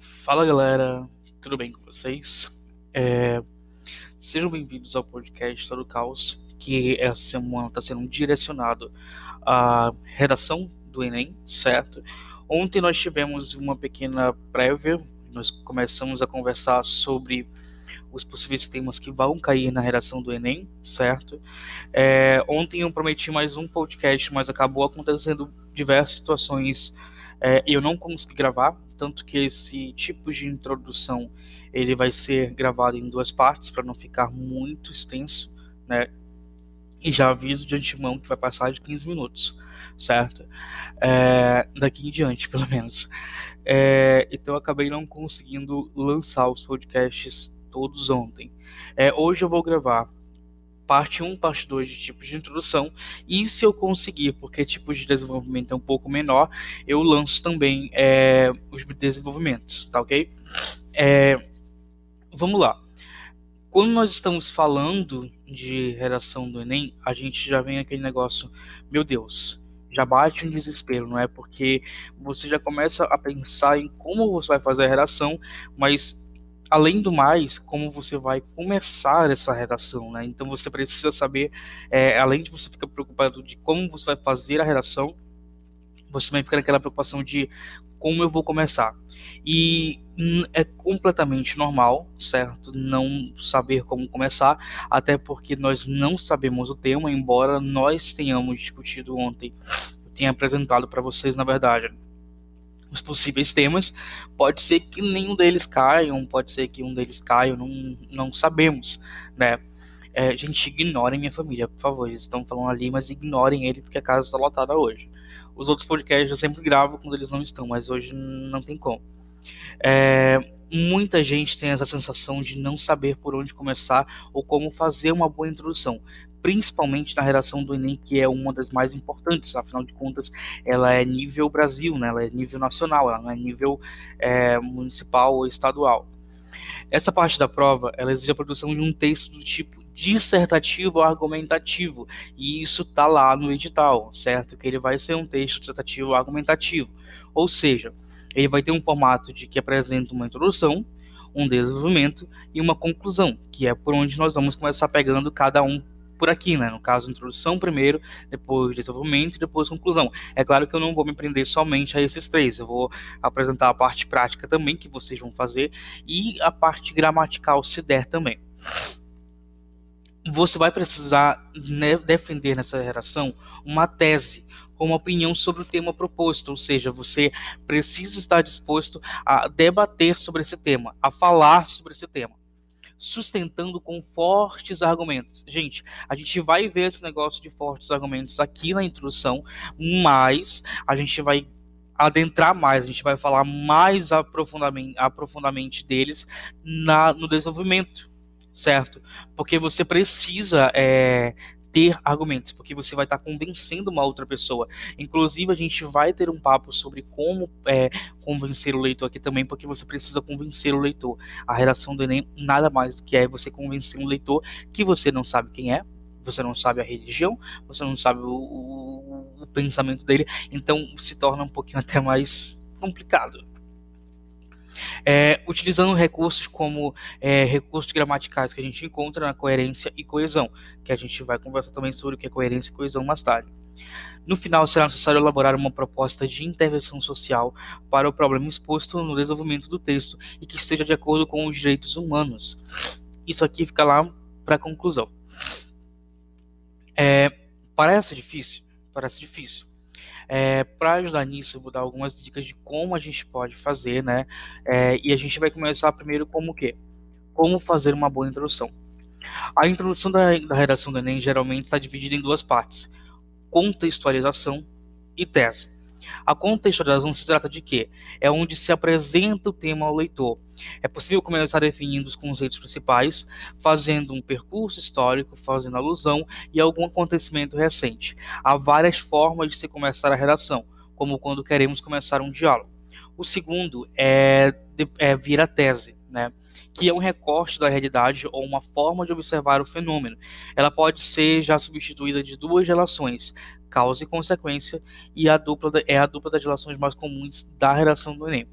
Fala galera, tudo bem com vocês? É, sejam bem-vindos ao podcast Todo Caos, que essa semana está sendo direcionado à redação do Enem, certo? Ontem nós tivemos uma pequena prévia, nós começamos a conversar sobre os possíveis temas que vão cair na redação do Enem, certo? É, ontem eu prometi mais um podcast, mas acabou acontecendo diversas situações é, eu não consegui gravar, tanto que esse tipo de introdução ele vai ser gravado em duas partes para não ficar muito extenso, né? E já aviso de antemão que vai passar de 15 minutos, certo? É, daqui em diante, pelo menos. É, então eu acabei não conseguindo lançar os podcasts todos ontem. É, hoje eu vou gravar parte 1, parte 2 de tipos de introdução, e se eu conseguir, porque tipos de desenvolvimento é um pouco menor, eu lanço também é, os desenvolvimentos, tá ok? É, vamos lá. Quando nós estamos falando de redação do Enem, a gente já vem aquele negócio, meu Deus, já bate um desespero, não é? Porque você já começa a pensar em como você vai fazer a redação, mas além do mais, como você vai começar essa redação, né? Então você precisa saber, é, além de você ficar preocupado de como você vai fazer a redação, você vai ficar naquela preocupação de como eu vou começar. E é completamente normal, certo? Não saber como começar, até porque nós não sabemos o tema, embora nós tenhamos discutido ontem, tenha apresentado para vocês, na verdade os possíveis temas. Pode ser que nenhum deles caiam, pode ser que um deles caia, não, não sabemos, né? É, gente, ignorem minha família, por favor. Eles estão falando ali, mas ignorem ele porque a casa está lotada hoje. Os outros podcasts eu sempre gravo quando eles não estão, mas hoje não tem como. É, muita gente tem essa sensação de não saber por onde começar ou como fazer uma boa introdução principalmente na redação do Enem, que é uma das mais importantes, afinal de contas, ela é nível Brasil, né? ela é nível nacional, ela não é nível é, municipal ou estadual. Essa parte da prova, ela exige a produção de um texto do tipo dissertativo ou argumentativo, e isso está lá no edital, certo? Que ele vai ser um texto dissertativo ou argumentativo, ou seja, ele vai ter um formato de que apresenta uma introdução, um desenvolvimento e uma conclusão, que é por onde nós vamos começar pegando cada um por aqui, né? No caso, introdução primeiro, depois desenvolvimento depois conclusão. É claro que eu não vou me prender somente a esses três, eu vou apresentar a parte prática também que vocês vão fazer e a parte gramatical se der também. Você vai precisar né, defender nessa redação uma tese uma opinião sobre o tema proposto, ou seja, você precisa estar disposto a debater sobre esse tema, a falar sobre esse tema sustentando com fortes argumentos. Gente, a gente vai ver esse negócio de fortes argumentos aqui na introdução, mas a gente vai adentrar mais, a gente vai falar mais aprofundamente, aprofundamente deles na, no desenvolvimento, certo? Porque você precisa é, ter argumentos, porque você vai estar convencendo uma outra pessoa. Inclusive, a gente vai ter um papo sobre como é, convencer o leitor aqui também, porque você precisa convencer o leitor. A redação do Enem nada mais do que é você convencer um leitor que você não sabe quem é, você não sabe a religião, você não sabe o, o, o pensamento dele, então se torna um pouquinho até mais complicado é, utilizando recursos como é, recursos gramaticais que a gente encontra na coerência e coesão, que a gente vai conversar também sobre o que é coerência e coesão mais tarde. No final, será necessário elaborar uma proposta de intervenção social para o problema exposto no desenvolvimento do texto e que esteja de acordo com os direitos humanos. Isso aqui fica lá para a conclusão. É, parece difícil? Parece difícil. É, para ajudar nisso, eu vou dar algumas dicas de como a gente pode fazer, né? É, e a gente vai começar primeiro como o quê? Como fazer uma boa introdução. A introdução da, da redação do Enem geralmente está dividida em duas partes: contextualização e tese. A contextualização se trata de quê? É onde se apresenta o tema ao leitor. É possível começar definindo os conceitos principais, fazendo um percurso histórico, fazendo alusão e algum acontecimento recente. Há várias formas de se começar a redação, como quando queremos começar um diálogo. O segundo é, é vir a tese, né? que é um recorte da realidade ou uma forma de observar o fenômeno. Ela pode ser já substituída de duas relações, causa e consequência, e a dupla é a dupla das relações mais comuns da redação do Enem.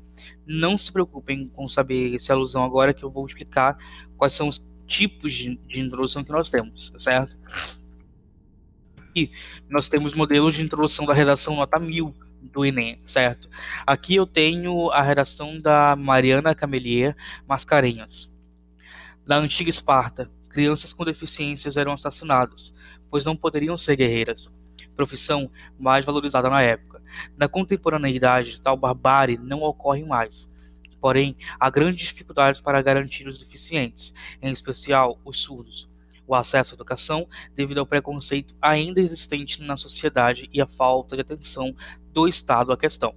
Não se preocupem com saber essa alusão agora, que eu vou explicar quais são os tipos de, de introdução que nós temos, certo? E nós temos modelos de introdução da redação nota 1000 do Enem, certo? Aqui eu tenho a redação da Mariana Camelier Mascarenhas. Da antiga Esparta, crianças com deficiências eram assassinadas, pois não poderiam ser guerreiras, profissão mais valorizada na época. Na contemporaneidade, tal barbárie não ocorre mais. Porém, há grandes dificuldades para garantir os deficientes, em especial os surdos, o acesso à educação devido ao preconceito ainda existente na sociedade e a falta de atenção do Estado à questão.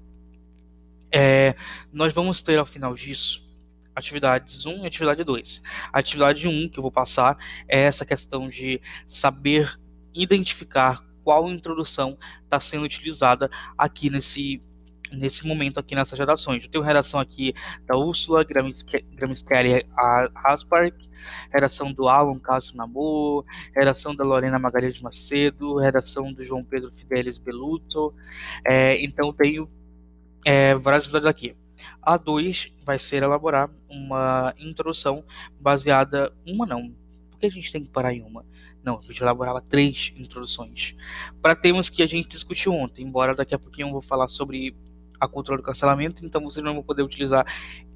É, nós vamos ter ao final disso atividades 1 e atividade 2. A atividade 1 que eu vou passar é essa questão de saber identificar qual introdução está sendo utilizada aqui nesse nesse momento aqui nessas redações. Eu tenho redação aqui da Úrsula Gramscelli Haspark, redação do Alan Castro Namor, redação da Lorena Magalhães Macedo, redação do João Pedro Fidelis Beluto. É, então tenho é, várias atividades aqui. A 2 vai ser elaborar uma introdução baseada. Uma não. Por que a gente tem que parar em uma? Não, a gente elaborava três introduções. Para temas que a gente discutiu ontem, embora daqui a pouquinho eu vou falar sobre a cultura do cancelamento, então vocês não vão poder utilizar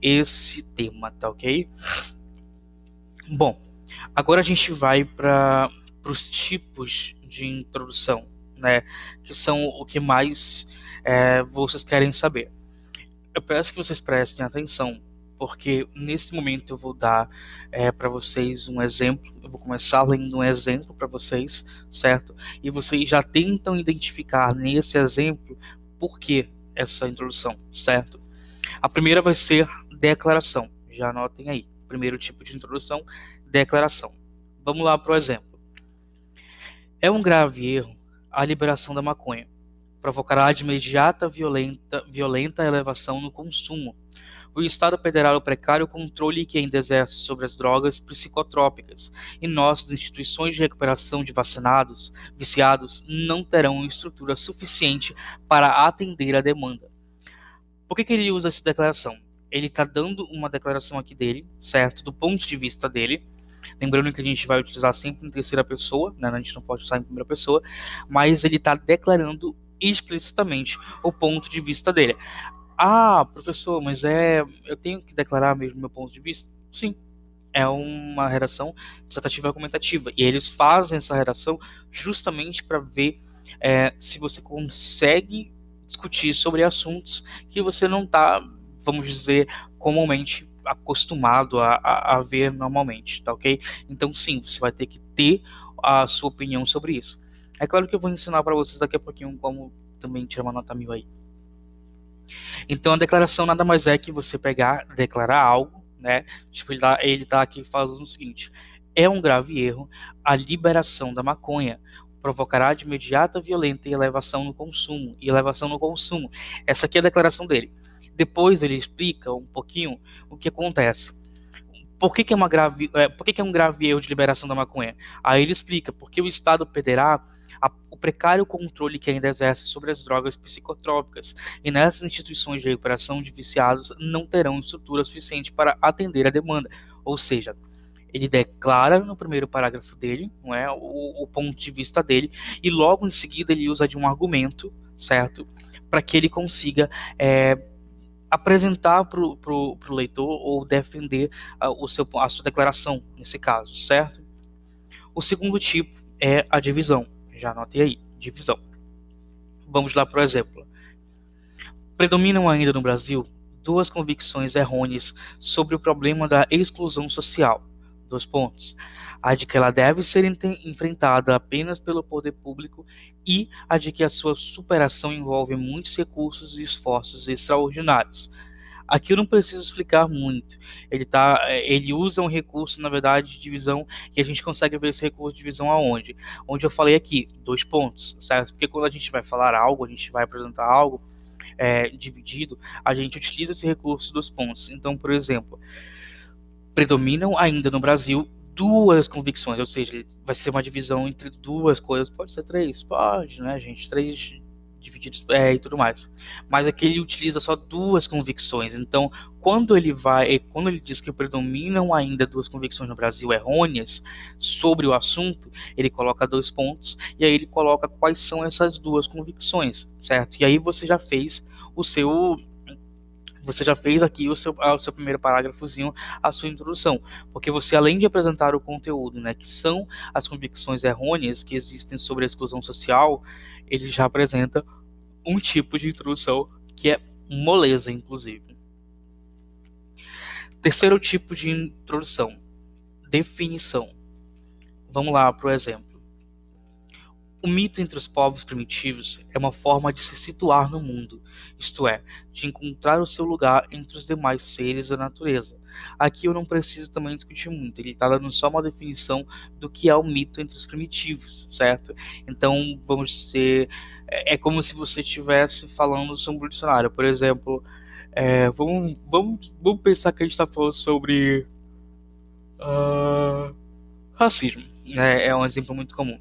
esse tema, tá ok? Bom, agora a gente vai para os tipos de introdução, né? Que são o que mais é, vocês querem saber eu peço que vocês prestem atenção, porque nesse momento eu vou dar é, para vocês um exemplo. Eu vou começar lendo um exemplo para vocês, certo? E vocês já tentam identificar nesse exemplo por que essa introdução, certo? A primeira vai ser declaração. Já anotem aí. Primeiro tipo de introdução, declaração. Vamos lá para o exemplo. É um grave erro a liberação da maconha provocará de imediata violenta, violenta elevação no consumo. O Estado federal o precário controle que ainda exerce sobre as drogas psicotrópicas, e nossas instituições de recuperação de vacinados, viciados, não terão estrutura suficiente para atender a demanda. Por que, que ele usa essa declaração? Ele está dando uma declaração aqui dele, certo? Do ponto de vista dele, Lembrando que a gente vai utilizar sempre em terceira pessoa, né? a gente não pode usar em primeira pessoa, mas ele está declarando explicitamente o ponto de vista dele. Ah, professor, mas é. Eu tenho que declarar mesmo meu ponto de vista? Sim. É uma redação dissertativa argumentativa. E eles fazem essa redação justamente para ver é, se você consegue discutir sobre assuntos que você não está, vamos dizer, comumente acostumado a, a, a, ver normalmente, tá ok? Então, sim, você vai ter que ter a sua opinião sobre isso. É claro que eu vou ensinar para vocês daqui a pouquinho como também tirar uma nota mil aí. Então a declaração nada mais é que você pegar, declarar algo, né? Tipo, ele tá, ele tá aqui falando o seguinte: é um grave erro a liberação da maconha provocará de imediata violenta elevação no consumo e elevação no consumo. Essa aqui é a declaração dele. Depois ele explica um pouquinho o que acontece. Por que, que é grave, é, por que, que é um grave erro de liberação da maconha? Aí ele explica porque o Estado federal a, o precário controle que ainda exerce sobre as drogas psicotrópicas, e nessas instituições de recuperação de viciados não terão estrutura suficiente para atender a demanda. Ou seja, ele declara no primeiro parágrafo dele, não é, o, o ponto de vista dele, e logo em seguida ele usa de um argumento, certo, para que ele consiga é, apresentar para o leitor ou defender a, o seu, a sua declaração nesse caso, certo? O segundo tipo é a divisão. Já anotei aí, divisão. Vamos lá, por exemplo. Predominam ainda no Brasil duas convicções errôneas sobre o problema da exclusão social. Dois pontos. A de que ela deve ser enfrentada apenas pelo poder público e a de que a sua superação envolve muitos recursos e esforços extraordinários. Aqui eu não preciso explicar muito. Ele, tá, é, ele usa um recurso, na verdade, de divisão, que a gente consegue ver esse recurso de divisão aonde? Onde eu falei aqui, dois pontos, certo? Porque quando a gente vai falar algo, a gente vai apresentar algo é, dividido, a gente utiliza esse recurso dos pontos. Então, por exemplo, predominam ainda no Brasil duas convicções, ou seja, vai ser uma divisão entre duas coisas, pode ser três, pode, né, gente? Três divididos é, e tudo mais. Mas aqui ele utiliza só duas convicções. Então, quando ele vai, quando ele diz que predominam ainda duas convicções no Brasil errôneas sobre o assunto, ele coloca dois pontos e aí ele coloca quais são essas duas convicções, certo? E aí você já fez o seu você já fez aqui o seu, o seu primeiro parágrafozinho, a sua introdução, porque você além de apresentar o conteúdo, né, que são as convicções errôneas que existem sobre a exclusão social, ele já apresenta um tipo de introdução que é moleza, inclusive. Terceiro tipo de introdução, definição. Vamos lá para o exemplo. O mito entre os povos primitivos é uma forma de se situar no mundo, isto é, de encontrar o seu lugar entre os demais seres da natureza. Aqui eu não preciso também discutir muito, ele está dando só uma definição do que é o mito entre os primitivos, certo? Então, vamos ser. É, é como se você estivesse falando sobre um dicionário, por exemplo. É, vamos, vamos, vamos pensar que a gente está falando sobre. Uh, racismo. Né? É um exemplo muito comum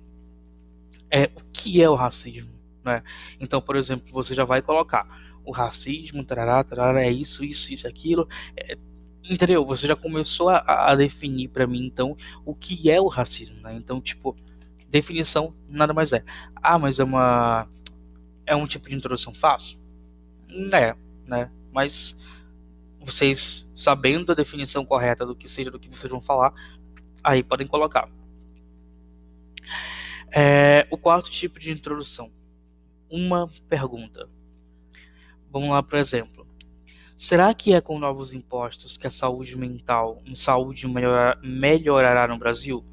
é o que é o racismo, né? Então, por exemplo, você já vai colocar o racismo, tarará, tarará, é isso, isso, isso, aquilo, é, entendeu? Você já começou a, a definir para mim, então, o que é o racismo, né? Então, tipo, definição nada mais é. Ah, mas é uma é um tipo de introdução fácil? É, né? Mas vocês sabendo a definição correta do que seja do que vocês vão falar, aí podem colocar. É, o quarto tipo de introdução. Uma pergunta. Vamos lá, por exemplo. Será que é com novos impostos que a saúde mental, a saúde melhorar, melhorará no Brasil?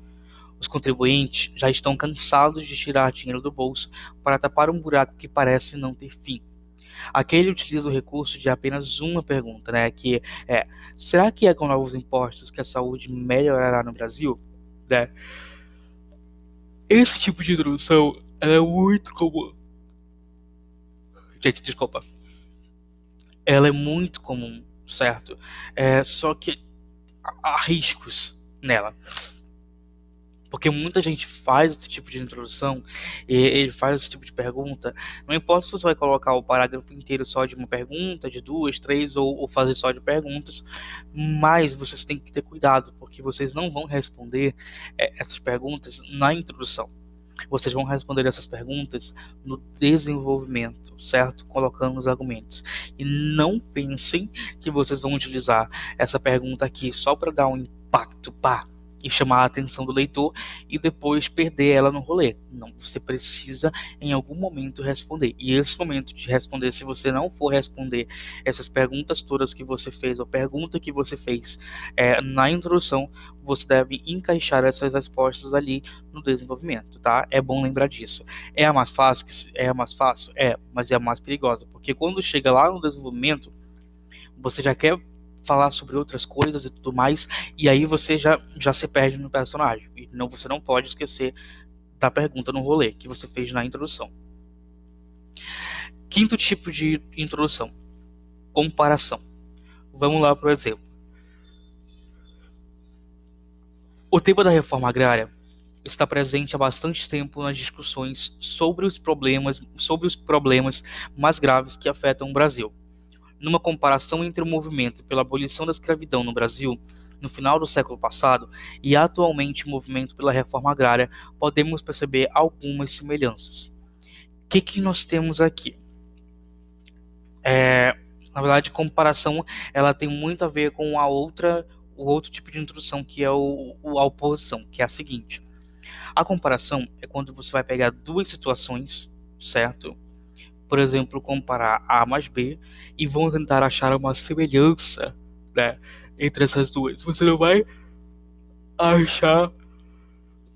Os contribuintes já estão cansados de tirar dinheiro do bolso para tapar um buraco que parece não ter fim. Aqui ele utiliza o recurso de apenas uma pergunta, né? Que é: será que é com novos impostos que a saúde melhorará no Brasil? Né? Esse tipo de introdução é muito comum. Gente, desculpa. Ela é muito comum, certo? É, só que há riscos nela. Porque muita gente faz esse tipo de introdução ele faz esse tipo de pergunta. Não importa se você vai colocar o parágrafo inteiro só de uma pergunta, de duas, três, ou, ou fazer só de perguntas, mas vocês têm que ter cuidado, porque vocês não vão responder é, essas perguntas na introdução. Vocês vão responder essas perguntas no desenvolvimento, certo? Colocando os argumentos. E não pensem que vocês vão utilizar essa pergunta aqui só para dar um impacto, pá, e chamar a atenção do leitor e depois perder ela no rolê. Não, você precisa em algum momento responder. E esse momento de responder, se você não for responder essas perguntas todas que você fez, ou pergunta que você fez é, na introdução, você deve encaixar essas respostas ali no desenvolvimento, tá? É bom lembrar disso. É a mais fácil? É a mais fácil? É, mas é a mais perigosa, porque quando chega lá no desenvolvimento, você já quer falar sobre outras coisas e tudo mais, e aí você já, já se perde no personagem. E não, você não pode esquecer da pergunta no rolê que você fez na introdução. Quinto tipo de introdução: comparação. Vamos lá para o exemplo. O tema da reforma agrária está presente há bastante tempo nas discussões sobre os problemas, sobre os problemas mais graves que afetam o Brasil numa comparação entre o movimento pela abolição da escravidão no Brasil no final do século passado e atualmente o movimento pela reforma agrária, podemos perceber algumas semelhanças. O que, que nós temos aqui? É, na verdade, comparação ela tem muito a ver com a outra, o outro tipo de introdução que é o, o, a oposição, que é a seguinte. A comparação é quando você vai pegar duas situações, certo? Por exemplo, comparar A mais B e vão tentar achar uma semelhança né, entre essas duas. Você não vai achar.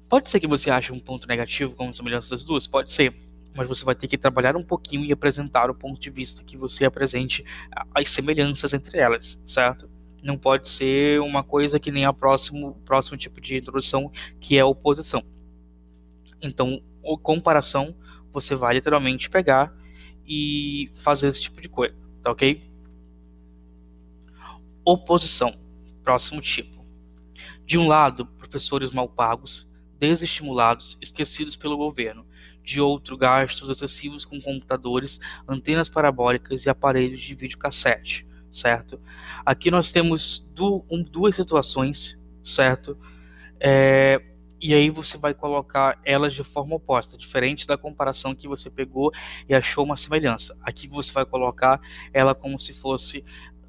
Pode ser que você ache um ponto negativo como semelhança das duas? Pode ser. Mas você vai ter que trabalhar um pouquinho e apresentar o ponto de vista que você apresente as semelhanças entre elas, certo? Não pode ser uma coisa que nem a próximo, próximo tipo de introdução, que é a oposição. Então, a comparação, você vai literalmente pegar e fazer esse tipo de coisa, tá ok? Oposição, próximo tipo. De um lado, professores mal pagos, desestimulados, esquecidos pelo governo. de outros gastos excessivos com computadores, antenas parabólicas e aparelhos de videocassete, certo? Aqui nós temos du duas situações, certo? É, e aí você vai colocar elas de forma oposta, diferente da comparação que você pegou e achou uma semelhança. Aqui você vai colocar ela como se fosse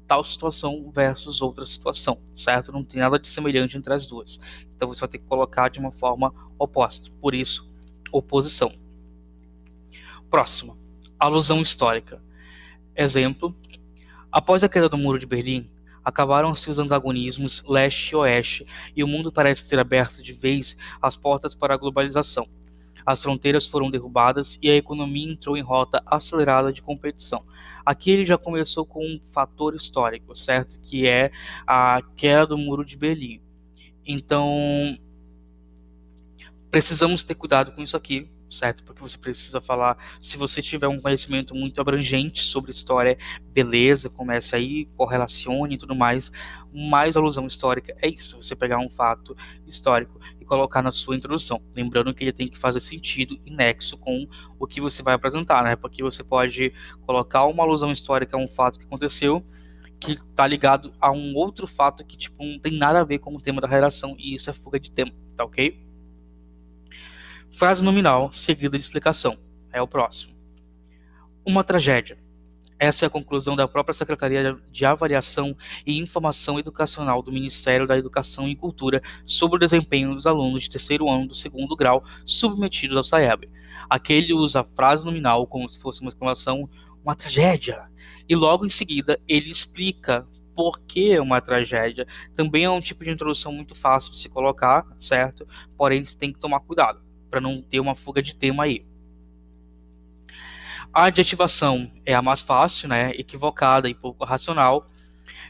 tal situação versus outra situação, certo? Não tem nada de semelhante entre as duas. Então você vai ter que colocar de uma forma oposta. Por isso, oposição. Próxima, alusão histórica. Exemplo: após a queda do Muro de Berlim, acabaram-se os antagonismos leste e oeste e o mundo parece ter aberto de vez as portas para a globalização. As fronteiras foram derrubadas e a economia entrou em rota acelerada de competição. Aqui ele já começou com um fator histórico, certo? Que é a queda do Muro de Berlim. Então, precisamos ter cuidado com isso aqui, certo? Porque você precisa falar, se você tiver um conhecimento muito abrangente sobre história, beleza, comece aí, correlacione e tudo mais. Mais alusão histórica é isso, você pegar um fato histórico e colocar na sua introdução. Lembrando que ele tem que fazer sentido e nexo com o que você vai apresentar, né? Porque você pode colocar uma alusão histórica a um fato que aconteceu que está ligado a um outro fato que tipo não tem nada a ver com o tema da redação e isso é fuga de tempo, tá ok? Frase nominal seguida de explicação. É o próximo. Uma tragédia. Essa é a conclusão da própria Secretaria de Avaliação e Informação Educacional do Ministério da Educação e Cultura sobre o desempenho dos alunos de terceiro ano do segundo grau submetidos ao SAEB. Aquele usa a frase nominal como se fosse uma exclamação, uma tragédia. E logo em seguida ele explica por que uma tragédia. Também é um tipo de introdução muito fácil de se colocar, certo? Porém, você tem que tomar cuidado para não ter uma fuga de tema aí. A adjetivação é a mais fácil, né, equivocada e pouco racional.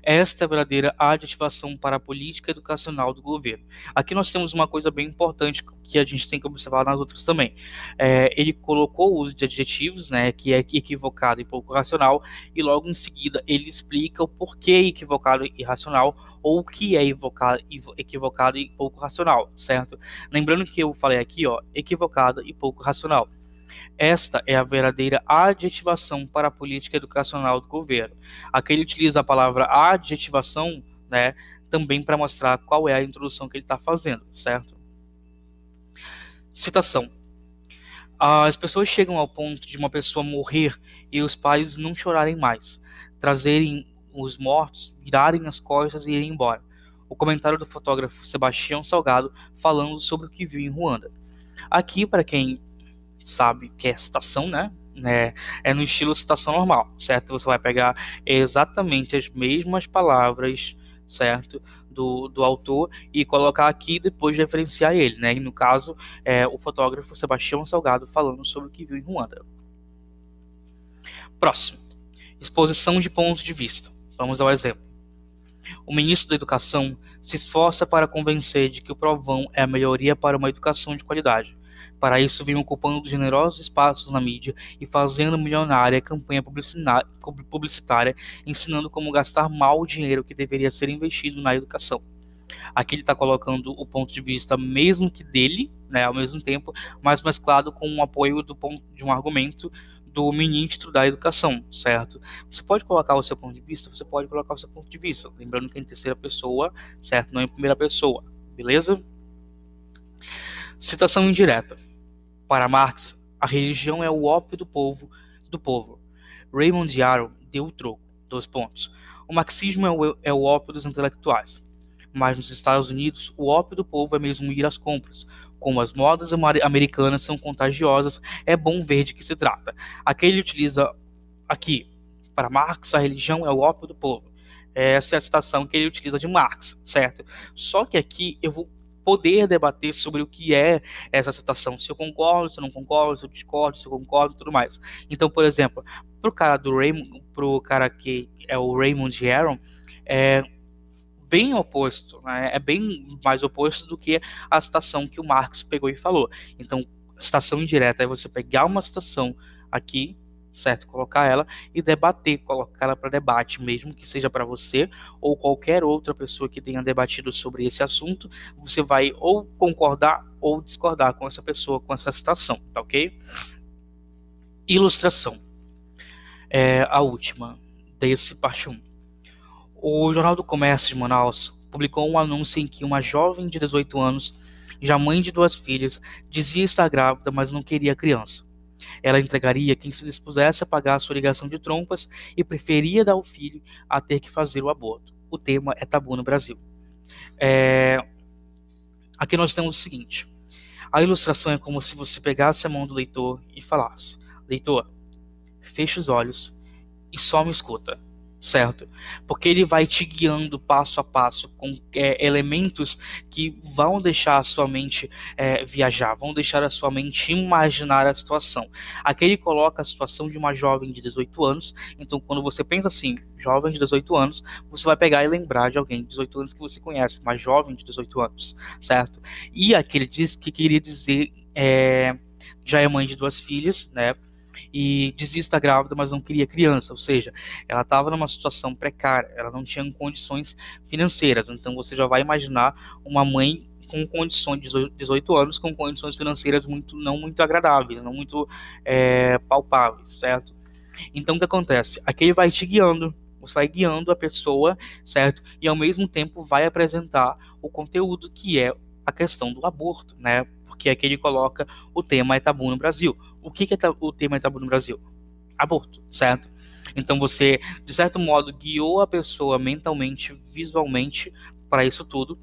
Esta é a verdadeira adjetivação para a política educacional do governo. Aqui nós temos uma coisa bem importante que a gente tem que observar nas outras também. É, ele colocou o uso de adjetivos, né, que é equivocado e pouco racional, e logo em seguida ele explica o porquê equivocado e irracional ou o que é equivocado, equivocado e pouco racional, certo? Lembrando que eu falei aqui, ó, equivocado e pouco racional. Esta é a verdadeira adjetivação para a política educacional do governo. Aqui ele utiliza a palavra adjetivação, né, também para mostrar qual é a introdução que ele está fazendo, certo? Citação. As pessoas chegam ao ponto de uma pessoa morrer e os pais não chorarem mais, trazerem os mortos, virarem as costas e irem embora. O comentário do fotógrafo Sebastião Salgado falando sobre o que viu em Ruanda. Aqui, para quem sabe que é citação, né? É, é no estilo citação normal, certo? Você vai pegar exatamente as mesmas palavras, certo? Do, do autor e colocar aqui depois referenciar ele, né? E no caso, é o fotógrafo Sebastião Salgado falando sobre o que viu em Ruanda. Próximo. Exposição de pontos de vista. Vamos ao exemplo. O ministro da Educação se esforça para convencer de que o provão é a melhoria para uma educação de qualidade para isso, vem ocupando generosos espaços na mídia e fazendo milionária campanha publicitária, ensinando como gastar mal o dinheiro que deveria ser investido na educação. Aqui ele está colocando o ponto de vista mesmo que dele, né, ao mesmo tempo, mas mesclado com o apoio do ponto de um argumento do ministro da Educação, certo? Você pode colocar o seu ponto de vista, você pode colocar o seu ponto de vista, lembrando que é em terceira pessoa, certo? Não em primeira pessoa, beleza? Citação indireta. Para Marx, a religião é o ópio do povo, do povo. Raymond Yarrow deu o troco. Dois pontos. O marxismo é o, é o ópio dos intelectuais. Mas nos Estados Unidos, o ópio do povo é mesmo ir às compras. Como as modas americanas são contagiosas, é bom ver de que se trata. Aqui ele utiliza aqui, para Marx, a religião é o ópio do povo. Essa é a citação que ele utiliza de Marx, certo? Só que aqui eu vou poder debater sobre o que é essa citação, se eu concordo, se eu não concordo, se eu discordo, se eu concordo, tudo mais. Então, por exemplo, pro cara do Raymond, pro cara que é o Raymond Aaron, é bem oposto, né? é bem mais oposto do que a citação que o Marx pegou e falou. Então, citação indireta é você pegar uma citação aqui, certo? Colocar ela e debater, colocar ela para debate, mesmo que seja para você ou qualquer outra pessoa que tenha debatido sobre esse assunto, você vai ou concordar ou discordar com essa pessoa, com essa citação, tá ok? Ilustração. É a última desse parte 1. O Jornal do Comércio de Manaus publicou um anúncio em que uma jovem de 18 anos, já mãe de duas filhas, dizia estar grávida, mas não queria criança. Ela entregaria quem se dispusesse a pagar a sua ligação de trompas e preferia dar o filho a ter que fazer o aborto. O tema é tabu no Brasil. É... Aqui nós temos o seguinte: a ilustração é como se você pegasse a mão do leitor e falasse: Leitor, feche os olhos e só me escuta certo? Porque ele vai te guiando passo a passo com é, elementos que vão deixar a sua mente é, viajar, vão deixar a sua mente imaginar a situação. Aqui ele coloca a situação de uma jovem de 18 anos, então quando você pensa assim, jovem de 18 anos, você vai pegar e lembrar de alguém de 18 anos que você conhece, uma jovem de 18 anos, certo? E aqui ele diz que queria dizer. É, já é mãe de duas filhas, né? E dizia estar grávida, mas não queria criança, ou seja, ela estava numa situação precária, ela não tinha condições financeiras. Então você já vai imaginar uma mãe com condições de 18 anos, com condições financeiras muito não muito agradáveis, não muito é, palpáveis, certo? Então o que acontece? Aqui ele vai te guiando, você vai guiando a pessoa, certo? E ao mesmo tempo vai apresentar o conteúdo que é a questão do aborto, né? Porque aqui ele coloca o tema é tabu no Brasil o que, que é o tema tabu no Brasil? Aborto, certo? Então você, de certo modo, guiou a pessoa mentalmente, visualmente para isso tudo,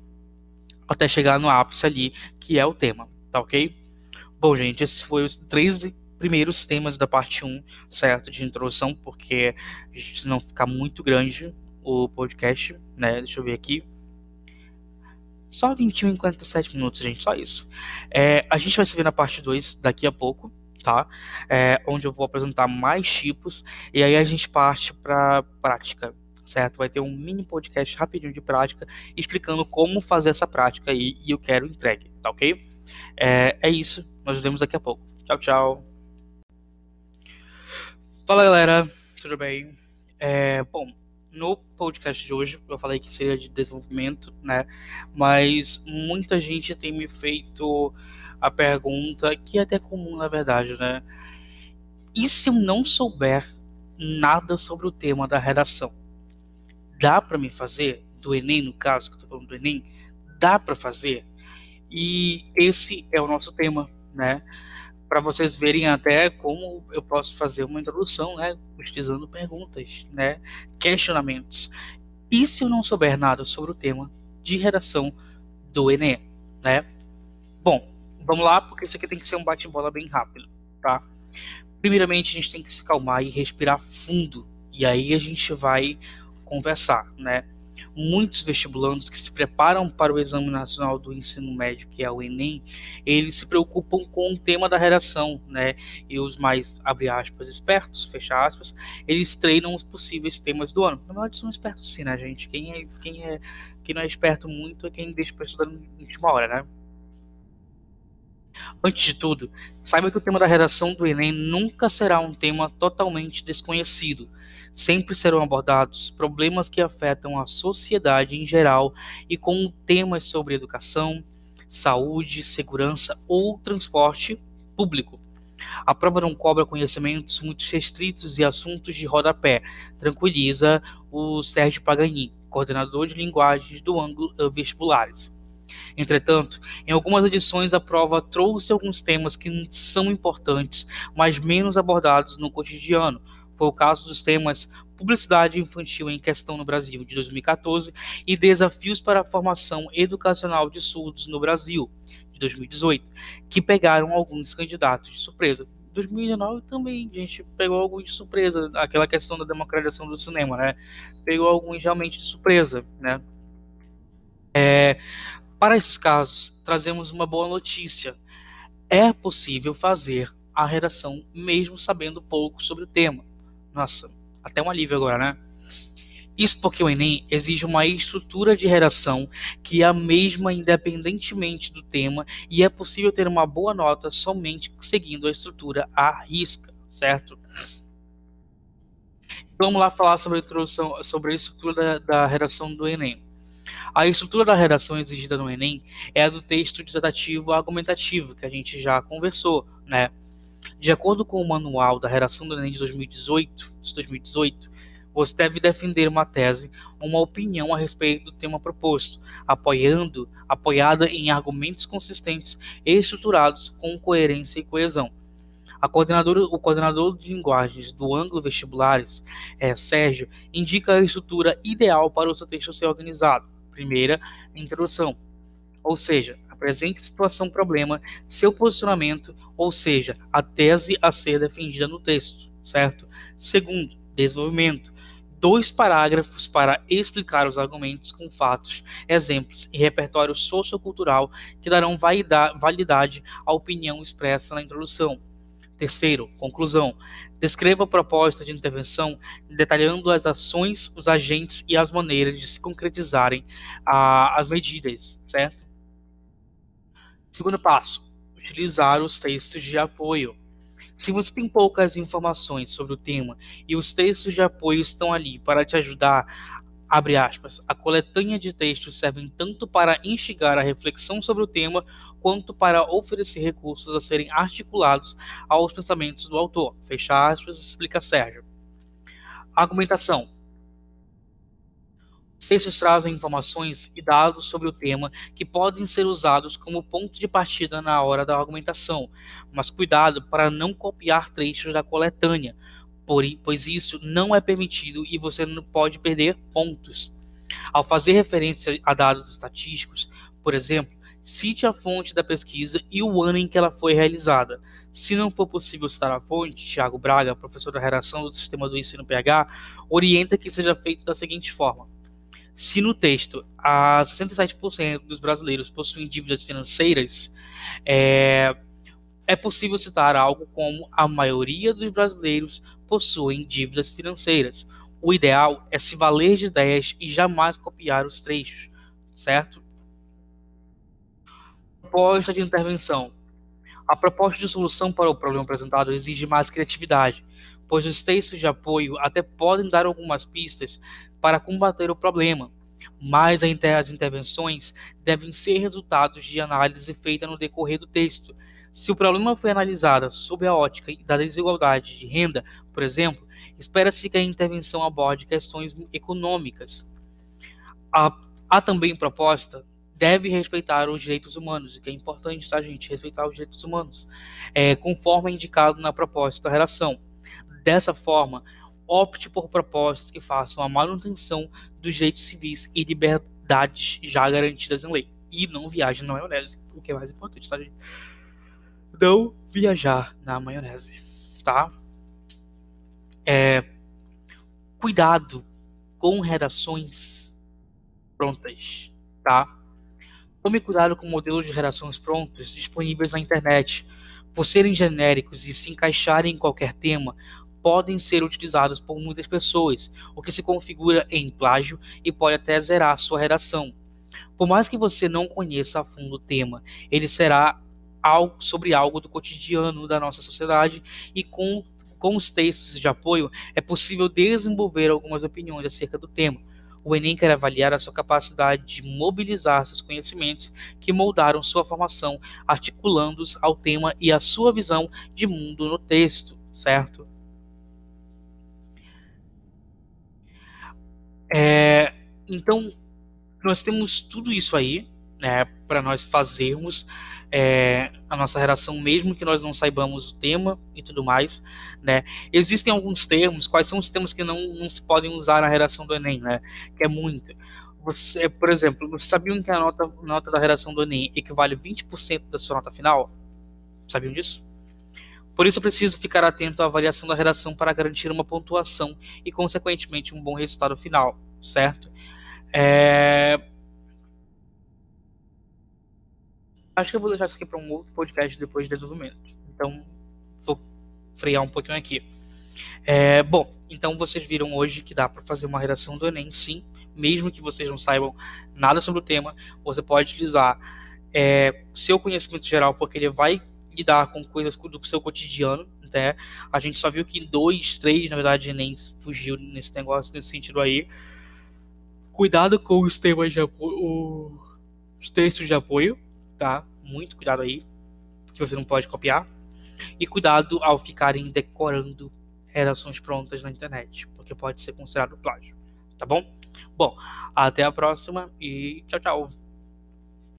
até chegar no ápice ali, que é o tema, tá ok? Bom, gente, esses foram os três primeiros temas da parte 1, certo? De introdução, porque a gente não ficar muito grande o podcast, né? Deixa eu ver aqui. Só 21 e 47 minutos, gente, só isso. É, a gente vai se ver na parte 2 daqui a pouco, tá? É, onde eu vou apresentar mais tipos e aí a gente parte para prática, certo? Vai ter um mini podcast rapidinho de prática explicando como fazer essa prática aí e eu quero entregue, tá ok? É, é isso, nós nos vemos daqui a pouco. Tchau, tchau. Fala galera, tudo bem? É, bom, no podcast de hoje eu falei que seria de desenvolvimento, né? Mas muita gente tem me feito a pergunta, que é até comum na verdade, né? E se eu não souber nada sobre o tema da redação? Dá para me fazer? Do Enem, no caso, que eu tô falando do Enem, dá para fazer? E esse é o nosso tema, né? Para vocês verem até como eu posso fazer uma introdução, né? Pesquisando perguntas, né? Questionamentos. E se eu não souber nada sobre o tema de redação do Enem, né? Bom, Vamos lá, porque isso aqui tem que ser um bate-bola bem rápido, tá? Primeiramente, a gente tem que se calmar e respirar fundo. E aí a gente vai conversar, né? Muitos vestibulandos que se preparam para o Exame Nacional do Ensino Médio, que é o Enem, eles se preocupam com o tema da redação, né? E os mais, abre aspas, espertos, fecha aspas, eles treinam os possíveis temas do ano. Na verdade, são espertos sim, né, gente? Quem, é, quem, é, quem não é esperto muito é quem deixa para estudar na última hora, né? Antes de tudo, saiba que o tema da redação do Enem nunca será um tema totalmente desconhecido. Sempre serão abordados problemas que afetam a sociedade em geral e com temas sobre educação, saúde, segurança ou transporte público. A prova não cobra conhecimentos muito restritos e assuntos de rodapé, tranquiliza o Sérgio Pagani, coordenador de linguagens do ângulo Vestibulares. Entretanto, em algumas edições a prova trouxe alguns temas que são importantes, mas menos abordados no cotidiano. Foi o caso dos temas Publicidade Infantil em Questão no Brasil, de 2014, e Desafios para a Formação Educacional de Surdos no Brasil, de 2018, que pegaram alguns candidatos de surpresa. 2019 também a gente pegou alguns de surpresa, aquela questão da democratização do cinema, né? Pegou alguns realmente de surpresa, né? É, para esses casos, trazemos uma boa notícia. É possível fazer a redação mesmo sabendo pouco sobre o tema. Nossa, até um alívio agora, né? Isso porque o Enem exige uma estrutura de redação que é a mesma independentemente do tema e é possível ter uma boa nota somente seguindo a estrutura à risca, certo? Vamos lá falar sobre a introdução, sobre a estrutura da, da redação do Enem. A estrutura da redação exigida no Enem é a do texto dissertativo argumentativo, que a gente já conversou, né? De acordo com o manual da redação do Enem de 2018, de 2018 você deve defender uma tese, uma opinião a respeito do tema proposto, apoiando, apoiada em argumentos consistentes e estruturados com coerência e coesão. Coordenadora, o coordenador de linguagens do ângulo vestibulares, é, Sérgio, indica a estrutura ideal para o seu texto ser organizado. Primeira, introdução, ou seja, apresente situação, problema, seu posicionamento, ou seja, a tese a ser defendida no texto, certo? Segundo, desenvolvimento, dois parágrafos para explicar os argumentos com fatos, exemplos e repertório sociocultural que darão validade à opinião expressa na introdução. Terceiro, conclusão. Descreva a proposta de intervenção detalhando as ações, os agentes e as maneiras de se concretizarem ah, as medidas, certo? Segundo passo, utilizar os textos de apoio. Se você tem poucas informações sobre o tema e os textos de apoio estão ali para te ajudar, abre aspas, a coletânea de textos servem tanto para instigar a reflexão sobre o tema quanto para oferecer recursos a serem articulados aos pensamentos do autor. Fecha aspas, explica Sérgio. Argumentação. Os textos trazem informações e dados sobre o tema que podem ser usados como ponto de partida na hora da argumentação, mas cuidado para não copiar trechos da coletânea, pois isso não é permitido e você não pode perder pontos. Ao fazer referência a dados estatísticos, por exemplo, cite a fonte da pesquisa e o ano em que ela foi realizada. Se não for possível citar a fonte, Tiago Braga, professor da redação do Sistema do Ensino PH, orienta que seja feito da seguinte forma se no texto a 67% dos brasileiros possuem dívidas financeiras, é, é possível citar algo como a maioria dos brasileiros possuem dívidas financeiras. O ideal é se valer de ideias e jamais copiar os trechos, certo? Proposta de intervenção. A proposta de solução para o problema apresentado exige mais criatividade, pois os textos de apoio até podem dar algumas pistas para combater o problema, mas as intervenções devem ser resultados de análise feita no decorrer do texto. Se o problema foi analisado sob a ótica da desigualdade de renda, por exemplo, espera-se que a intervenção aborde questões econômicas. Há, há também proposta deve respeitar os direitos humanos, o que é importante, tá, gente? Respeitar os direitos humanos, é, conforme indicado na proposta da relação. Dessa forma, opte por propostas que façam a manutenção dos direitos civis e liberdades já garantidas em lei. E não viaje na maionese, o que é mais importante, tá, gente? Não viajar na maionese, tá? É, cuidado com redações prontas, tá? Tome cuidado com modelos de redações prontos disponíveis na internet. Por serem genéricos e se encaixarem em qualquer tema, podem ser utilizados por muitas pessoas, o que se configura em plágio e pode até zerar sua redação. Por mais que você não conheça a fundo o tema, ele será algo sobre algo do cotidiano da nossa sociedade e com com os textos de apoio é possível desenvolver algumas opiniões acerca do tema. O Enem quer avaliar a sua capacidade de mobilizar seus conhecimentos que moldaram sua formação, articulando-os ao tema e à sua visão de mundo no texto, certo? É, então, nós temos tudo isso aí, né, para nós fazermos é, a nossa redação, mesmo que nós não saibamos o tema e tudo mais, né. Existem alguns termos, quais são os termos que não, não se podem usar na redação do Enem, né, que é muito. Você, por exemplo, você sabiam que a nota, nota da redação do Enem equivale a 20% da sua nota final? Sabiam disso? Por isso, preciso ficar atento à avaliação da redação para garantir uma pontuação e, consequentemente, um bom resultado final, certo? É... Acho que eu vou deixar isso aqui para um outro podcast depois de desenvolvimento. Então, vou frear um pouquinho aqui. É, bom, então vocês viram hoje que dá para fazer uma redação do Enem, sim, mesmo que vocês não saibam nada sobre o tema, você pode utilizar é, seu conhecimento geral, porque ele vai lidar com coisas do seu cotidiano, né? A gente só viu que dois, três, na verdade, nem fugiu nesse negócio, nesse sentido aí. Cuidado com os temas de apoio, os textos de apoio, tá? Muito cuidado aí, porque você não pode copiar. E cuidado ao ficarem decorando redações prontas na internet, porque pode ser considerado plágio, tá bom? Bom, até a próxima e tchau, tchau.